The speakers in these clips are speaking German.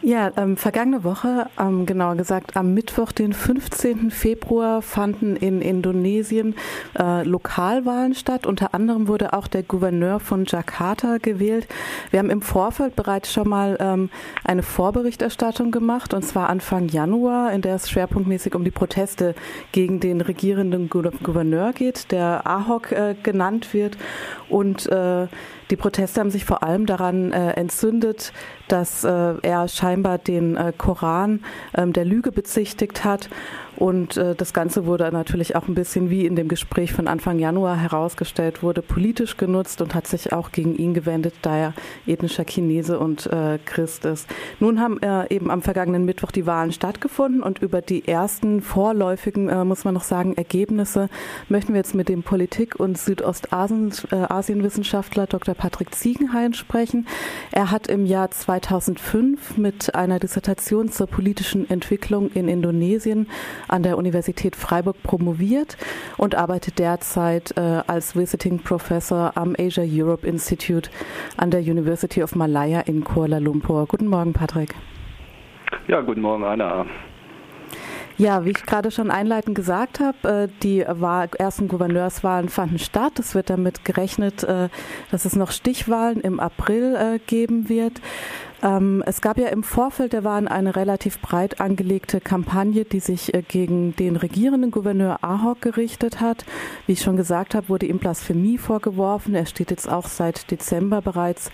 Ja, ähm, vergangene Woche, ähm, genauer gesagt am Mittwoch, den 15. Februar, fanden in Indonesien äh, Lokalwahlen statt. Unter anderem wurde auch der Gouverneur von Jakarta gewählt. Wir haben im Vorfeld bereits schon mal ähm, eine Vorberichterstattung gemacht, und zwar Anfang Januar, in der es schwerpunktmäßig um die Proteste gegen den regierenden Gouverneur geht, der Ahok äh, genannt wird. Und äh, die Proteste haben sich vor allem daran äh, entzündet, dass äh, er scheinbar den äh, Koran ähm, der Lüge bezichtigt hat und äh, das Ganze wurde natürlich auch ein bisschen wie in dem Gespräch von Anfang Januar herausgestellt, wurde politisch genutzt und hat sich auch gegen ihn gewendet, da er ethnischer Chinese und äh, Christ ist. Nun haben äh, eben am vergangenen Mittwoch die Wahlen stattgefunden und über die ersten vorläufigen, äh, muss man noch sagen, Ergebnisse möchten wir jetzt mit dem Politik- und Südostasienwissenschaftler äh, Dr. Patrick Ziegenhain sprechen. Er hat im Jahr 2005 mit einer Dissertation zur politischen Entwicklung in Indonesien an der Universität Freiburg promoviert und arbeitet derzeit äh, als Visiting Professor am Asia Europe Institute an der University of Malaya in Kuala Lumpur. Guten Morgen, Patrick. Ja, guten Morgen, Anna. Ja, wie ich gerade schon einleitend gesagt habe, äh, die ersten Gouverneurswahlen fanden statt. Es wird damit gerechnet, äh, dass es noch Stichwahlen im April äh, geben wird. Ähm, es gab ja im Vorfeld der Wahlen eine relativ breit angelegte Kampagne, die sich gegen den regierenden Gouverneur Ahok gerichtet hat. Wie ich schon gesagt habe, wurde ihm Blasphemie vorgeworfen. Er steht jetzt auch seit Dezember bereits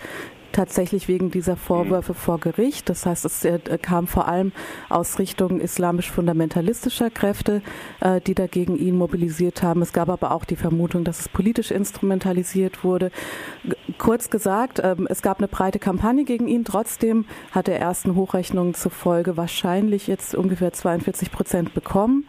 tatsächlich wegen dieser Vorwürfe mhm. vor Gericht. Das heißt, es äh, kam vor allem aus Richtung islamisch-fundamentalistischer Kräfte, äh, die dagegen ihn mobilisiert haben. Es gab aber auch die Vermutung, dass es politisch instrumentalisiert wurde. Kurz gesagt, ähm, es gab eine breite Kampagne gegen ihn. Trotzdem hat er ersten Hochrechnungen zufolge wahrscheinlich jetzt ungefähr 42 Prozent bekommen.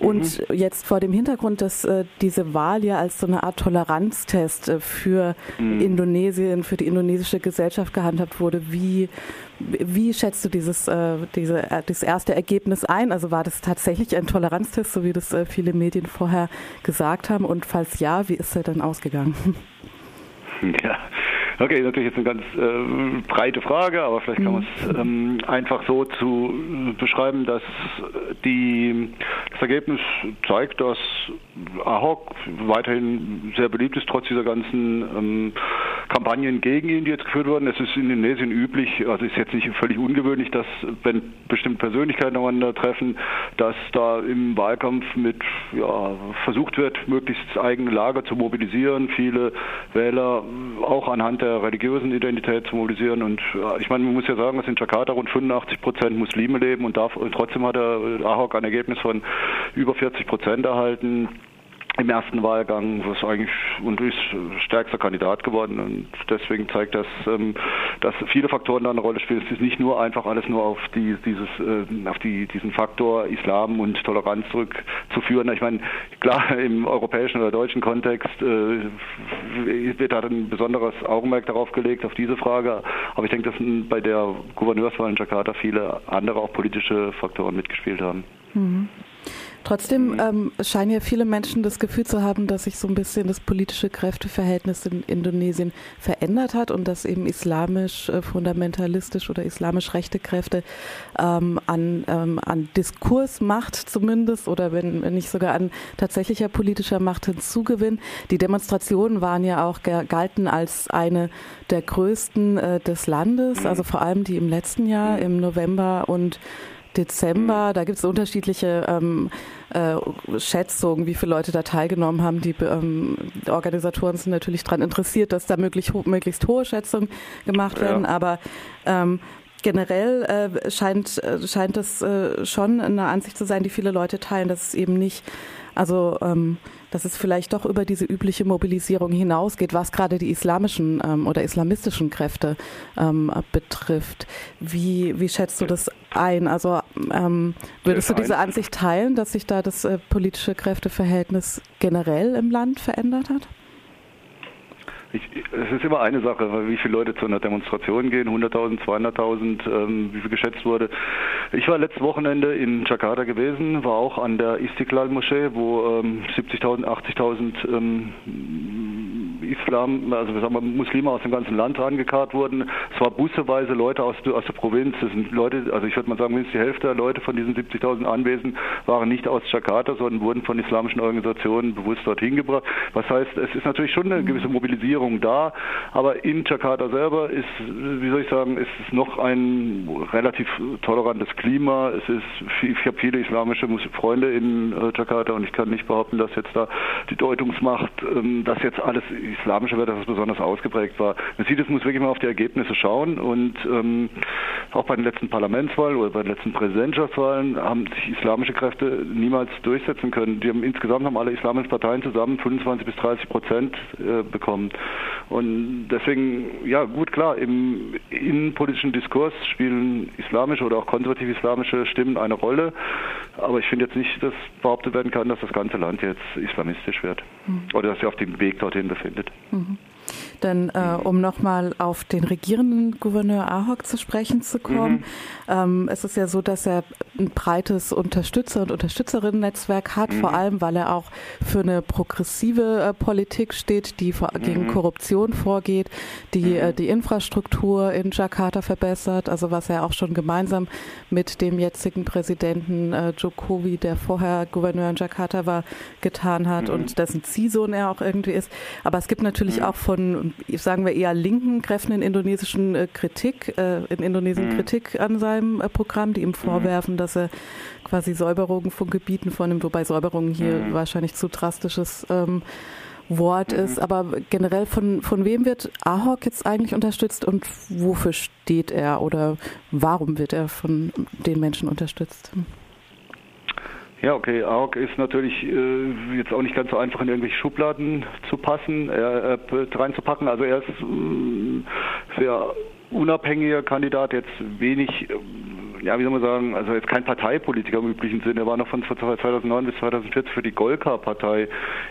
Und mhm. jetzt vor dem Hintergrund, dass äh, diese Wahl ja als so eine Art Toleranztest äh, für mhm. Indonesien, für die indonesische Gesellschaft gehandhabt wurde, wie, wie schätzt du dieses, äh, diese, äh, das erste Ergebnis ein? Also war das tatsächlich ein Toleranztest, so wie das äh, viele Medien vorher gesagt haben? Und falls ja, wie ist er dann ausgegangen? Ja, Okay, natürlich jetzt eine ganz äh, breite Frage, aber vielleicht kann man es mhm. ähm, einfach so zu äh, beschreiben, dass die, das Ergebnis zeigt, dass Ahok weiterhin sehr beliebt ist, trotz dieser ganzen ähm, Kampagnen gegen ihn, die jetzt geführt wurden. Es ist in Indonesien üblich, also ist jetzt nicht völlig ungewöhnlich, dass wenn bestimmte Persönlichkeiten aufeinandertreffen, dass da im Wahlkampf mit ja, versucht wird, möglichst eigene Lager zu mobilisieren, viele Wähler auch anhand der der religiösen Identität zu mobilisieren. Und ich meine, man muss ja sagen, dass in Jakarta rund 85 Prozent Muslime leben und, darf, und trotzdem hat der Ahok ein Ergebnis von über 40 Prozent erhalten im ersten Wahlgang, was eigentlich und ist stärkster Kandidat geworden und deswegen zeigt das, ähm, dass viele Faktoren da eine Rolle spielen. Es ist nicht nur einfach alles nur auf die, dieses, äh, auf die, diesen Faktor Islam und Toleranz zurückzuführen. Ich meine, klar, im europäischen oder deutschen Kontext äh, wird da ein besonderes Augenmerk darauf gelegt, auf diese Frage. Aber ich denke, dass bei der Gouverneurswahl in Jakarta viele andere auch politische Faktoren mitgespielt haben. Mhm. Trotzdem mhm. ähm, scheinen ja viele Menschen das Gefühl zu haben, dass sich so ein bisschen das politische Kräfteverhältnis in Indonesien verändert hat und dass eben islamisch äh, fundamentalistisch oder islamisch rechte Kräfte ähm, an, ähm, an Diskursmacht zumindest oder wenn, wenn nicht sogar an tatsächlicher politischer Macht hinzugewinnen. Die Demonstrationen waren ja auch galten als eine der größten äh, des Landes, also vor allem die im letzten Jahr im November und Dezember. Da gibt es unterschiedliche ähm, äh, Schätzungen, wie viele Leute da teilgenommen haben. Die, ähm, Organisatoren sind natürlich daran interessiert, dass da möglich, möglichst hohe Schätzungen gemacht werden. Ja. Aber ähm, generell äh, scheint, äh, scheint es äh, schon eine Ansicht zu sein, die viele Leute teilen, dass es eben nicht, also ähm, dass es vielleicht doch über diese übliche Mobilisierung hinausgeht, was gerade die islamischen ähm, oder islamistischen Kräfte ähm, betrifft. Wie, wie schätzt du das ein? Also ähm, würdest du diese Ansicht teilen, dass sich da das äh, politische Kräfteverhältnis generell im Land verändert hat? Ich, es ist immer eine Sache, wie viele Leute zu einer Demonstration gehen, 100.000, 200.000, ähm, wie viel geschätzt wurde. Ich war letztes Wochenende in Jakarta gewesen, war auch an der Istiklal-Moschee, wo ähm, 70.000, 80.000 ähm, Islam, also sagen wir, Muslime aus dem ganzen Land rangekarrt wurden. Es war busseweise Leute aus, aus der Provinz. Das sind Leute, also ich würde mal sagen, mindestens die Hälfte der Leute von diesen 70.000 Anwesen waren nicht aus Jakarta, sondern wurden von islamischen Organisationen bewusst dorthin gebracht. Was heißt, es ist natürlich schon eine gewisse Mobilisierung da, aber in Jakarta selber ist, wie soll ich sagen, ist es noch ein relativ tolerantes Klima. Es ist, ich habe viele islamische Freunde in äh, Jakarta und ich kann nicht behaupten, dass jetzt da die Deutungsmacht, ähm, dass jetzt alles islamischer wird, dass es besonders ausgeprägt war. Man sieht, es muss wirklich mal auf die Ergebnisse schauen und ähm, auch bei den letzten Parlamentswahlen oder bei den letzten Präsidentschaftswahlen haben sich islamische Kräfte niemals durchsetzen können. Die haben insgesamt haben alle islamischen Parteien zusammen 25 bis 30 Prozent äh, bekommen. Und deswegen, ja gut, klar, im innenpolitischen Diskurs spielen islamische oder auch konservativ-islamische Stimmen eine Rolle. Aber ich finde jetzt nicht, dass behauptet werden kann, dass das ganze Land jetzt islamistisch wird mhm. oder dass sich auf dem Weg dorthin befindet. Mhm. Denn äh, um nochmal auf den regierenden Gouverneur Ahok zu sprechen zu kommen, mhm. ähm, es ist ja so, dass er ein breites Unterstützer- und Unterstützerinnen-Netzwerk hat, mhm. vor allem weil er auch für eine progressive äh, Politik steht, die vor, mhm. gegen Korruption vorgeht, die äh, mhm. die Infrastruktur in Jakarta verbessert, also was er auch schon gemeinsam mit dem jetzigen Präsidenten äh, Jokowi, der vorher Gouverneur in Jakarta war, getan hat mhm. und dessen Ziehsohn er auch irgendwie ist. Aber es gibt natürlich mhm. auch von sagen wir eher linken Kräften in indonesischen äh, Kritik, äh, in Indonesien mhm. Kritik an seinem äh, Programm, die ihm mhm. vorwerfen, dass er quasi Säuberungen von Gebieten vornimmt, wobei Säuberungen hier mhm. wahrscheinlich zu drastisches ähm, Wort ist. Mhm. Aber generell von, von wem wird Ahok jetzt eigentlich unterstützt und wofür steht er oder warum wird er von den Menschen unterstützt? Ja, okay. AOK ist natürlich äh, jetzt auch nicht ganz so einfach in irgendwelche Schubladen zu passen, äh, reinzupacken. Also er ist äh, sehr unabhängiger Kandidat, jetzt wenig, äh, ja, wie soll man sagen, also jetzt kein Parteipolitiker im üblichen Sinne. Er war noch von 2009 bis 2014 für die Golka-Partei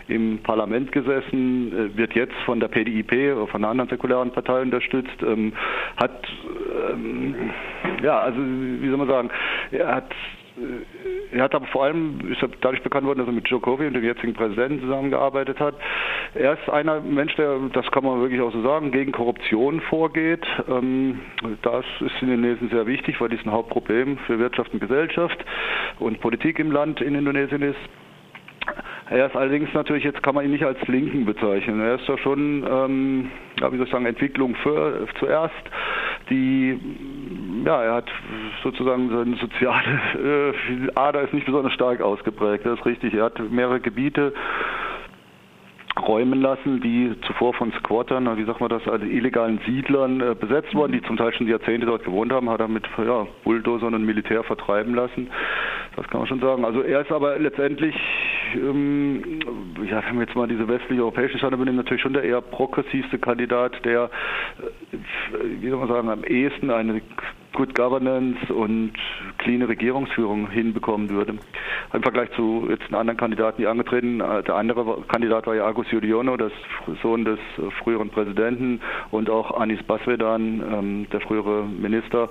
im Parlament gesessen, äh, wird jetzt von der PDIP oder von einer anderen säkularen Partei unterstützt, ähm, hat, ähm, ja, also wie soll man sagen, er hat äh, er hat aber vor allem, ist dadurch bekannt worden, dass er mit Jokowi und dem jetzigen Präsidenten zusammengearbeitet hat. Er ist einer Mensch, der, das kann man wirklich auch so sagen, gegen Korruption vorgeht. Ähm, das ist in Indonesien sehr wichtig, weil dies ein Hauptproblem für Wirtschaft und Gesellschaft und Politik im Land in Indonesien ist. Er ist allerdings natürlich, jetzt kann man ihn nicht als Linken bezeichnen. Er ist ja schon, ähm, ja, wie soll ich sagen, Entwicklung für, zuerst die, ja, er hat sozusagen seine soziale äh, Ader ist nicht besonders stark ausgeprägt. Das ist richtig. Er hat mehrere Gebiete räumen lassen, die zuvor von Squattern, wie sagt man das, also illegalen Siedlern äh, besetzt wurden, die zum Teil schon Jahrzehnte dort gewohnt haben, hat er mit ja, Bulldozern und Militär vertreiben lassen. Das kann man schon sagen. Also er ist aber letztendlich, ähm, ja, wenn wir jetzt mal diese westliche europäische Staaten übernehmen, natürlich schon der eher progressivste Kandidat, der, äh, wie soll man sagen, am ehesten eine Good Governance und cleane Regierungsführung hinbekommen würde. Im Vergleich zu jetzt einen anderen Kandidaten, die angetreten, äh, der andere Kandidat war ja Agus Yudhoyono, das Sohn des äh, früheren Präsidenten und auch Anis Baswedan, ähm, der frühere Minister,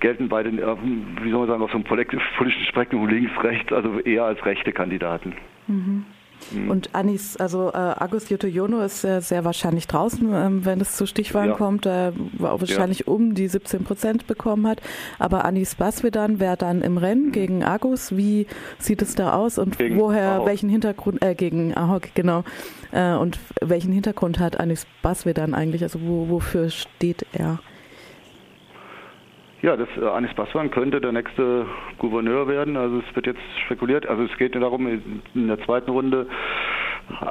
gelten beide, wie soll man sagen, auf so einem politischen Spektrum links, rechts, also eher als rechte Kandidaten. Mhm. Mhm. Und Anis, also äh, Agus Yudhoyono ist äh, sehr wahrscheinlich draußen, ähm, wenn es zu Stichwahlen ja. kommt, äh, wahrscheinlich ja. um die 17 Prozent bekommen hat. Aber Anis Baswedan wäre dann im Rennen mhm. gegen Agus. Wie sieht es da aus und gegen woher, Ahok. welchen Hintergrund, äh, gegen Ahok, genau. Äh, und welchen Hintergrund hat Anis Baswedan eigentlich? Also wo, wofür steht er? Ja, das äh, Anis Baswan könnte der nächste Gouverneur werden. Also es wird jetzt spekuliert. Also es geht darum, in der zweiten Runde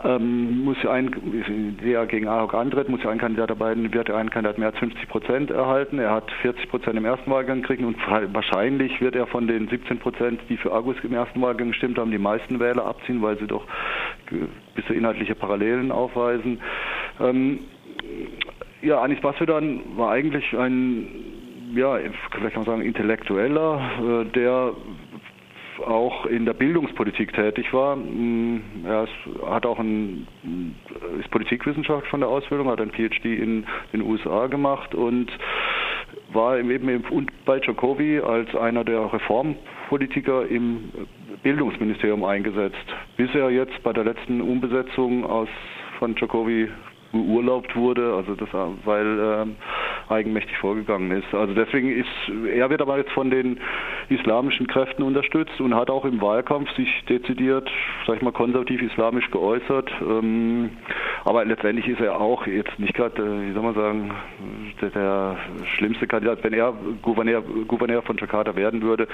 ähm, muss ein, der gegen AHOK antritt, muss ja ein Kandidat dabei, wird ein Kandidat mehr als 50 Prozent erhalten. Er hat 40 Prozent im ersten Wahlgang gekriegt und wahrscheinlich wird er von den 17 Prozent, die für August im ersten Wahlgang gestimmt haben, die meisten Wähler abziehen, weil sie doch gewisse inhaltliche Parallelen aufweisen. Ähm, ja, Anis Baswedan war eigentlich ein ja, vielleicht kann man sagen, Intellektueller, äh, der auch in der Bildungspolitik tätig war. Mm, er hat auch ein, ist Politikwissenschaft von der Ausbildung, hat ein PhD in den USA gemacht und war eben bei Jokowi als einer der Reformpolitiker im Bildungsministerium eingesetzt, bis er jetzt bei der letzten Umbesetzung aus von Jokowi beurlaubt wurde, also das, weil ähm, eigenmächtig vorgegangen ist. Also deswegen ist, er wird aber jetzt von den islamischen Kräften unterstützt und hat auch im Wahlkampf sich dezidiert, sag ich mal, konservativ-islamisch geäußert. Ähm, aber letztendlich ist er auch jetzt nicht gerade, äh, wie soll man sagen, der, der, schlimmste Kandidat. Wenn er Gouverneur, Gouverneur von Jakarta werden würde,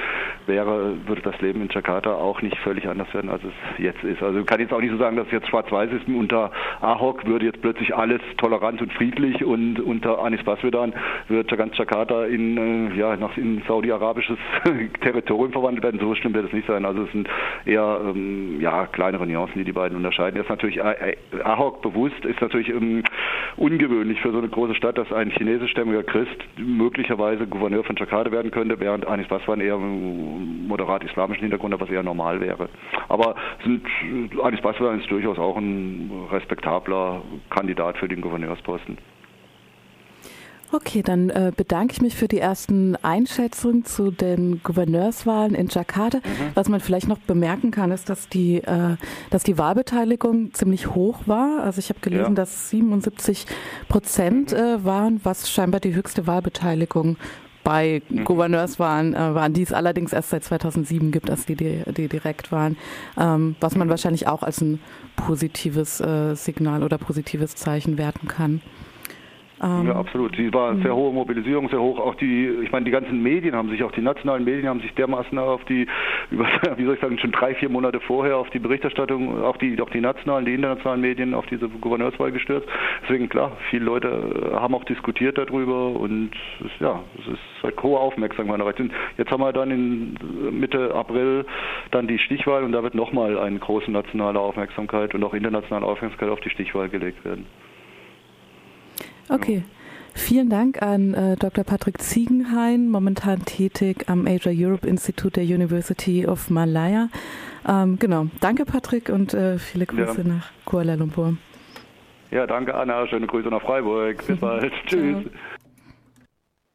wäre, würde das Leben in Jakarta auch nicht völlig anders werden, als es jetzt ist. Also kann jetzt auch nicht so sagen, dass es jetzt schwarz-weiß ist. Unter Ahok würde jetzt plötzlich alles tolerant und friedlich und unter Anis Baswedan wird ganz Jakarta in, äh, ja, in saudi-arabisches Territorium verwandelt werden. So schlimm wird es nicht sein. Also es sind eher ähm, ja, kleinere Nuancen, die die beiden unterscheiden. Jetzt natürlich äh, Ahok bewusst, ist natürlich ähm, ungewöhnlich für so eine große Stadt, dass ein chinesischstämmiger Christ möglicherweise Gouverneur von Jakarta werden könnte, während Anis Baswan eher moderat islamischen Hintergrund was eher normal wäre. Aber sind, Anis Baswan ist durchaus auch ein respektabler Kandidat für den Gouverneursposten. Okay, dann äh, bedanke ich mich für die ersten Einschätzungen zu den Gouverneurswahlen in Jakarta. Mhm. Was man vielleicht noch bemerken kann, ist, dass die, äh, dass die Wahlbeteiligung ziemlich hoch war. Also ich habe gelesen, ja. dass 77 Prozent mhm. äh, waren, was scheinbar die höchste Wahlbeteiligung bei mhm. Gouverneurswahlen äh, waren, die es allerdings erst seit 2007 gibt, als die, die, die direkt waren, ähm, was man wahrscheinlich auch als ein positives äh, Signal oder positives Zeichen werten kann. Ähm, ja, absolut. Sie war sehr hohe Mobilisierung, sehr hoch. Auch die, ich meine, die ganzen Medien haben sich, auch die nationalen Medien haben sich dermaßen auf die, wie soll ich sagen, schon drei, vier Monate vorher auf die Berichterstattung, auch die, auch die nationalen, die internationalen Medien auf diese Gouverneurswahl gestürzt. Deswegen klar, viele Leute haben auch diskutiert darüber und es, ja, es ist halt hohe Aufmerksamkeit erreicht. Jetzt haben wir dann in Mitte April dann die Stichwahl und da wird nochmal eine große nationale Aufmerksamkeit und auch internationale Aufmerksamkeit auf die Stichwahl gelegt werden. Okay. Vielen Dank an äh, Dr. Patrick Ziegenhain, momentan tätig am Asia Europe Institute der University of Malaya. Ähm, genau. Danke, Patrick, und äh, viele Grüße ja. nach Kuala Lumpur. Ja, danke, Anna. Schöne Grüße nach Freiburg. Bis bald. Tschüss.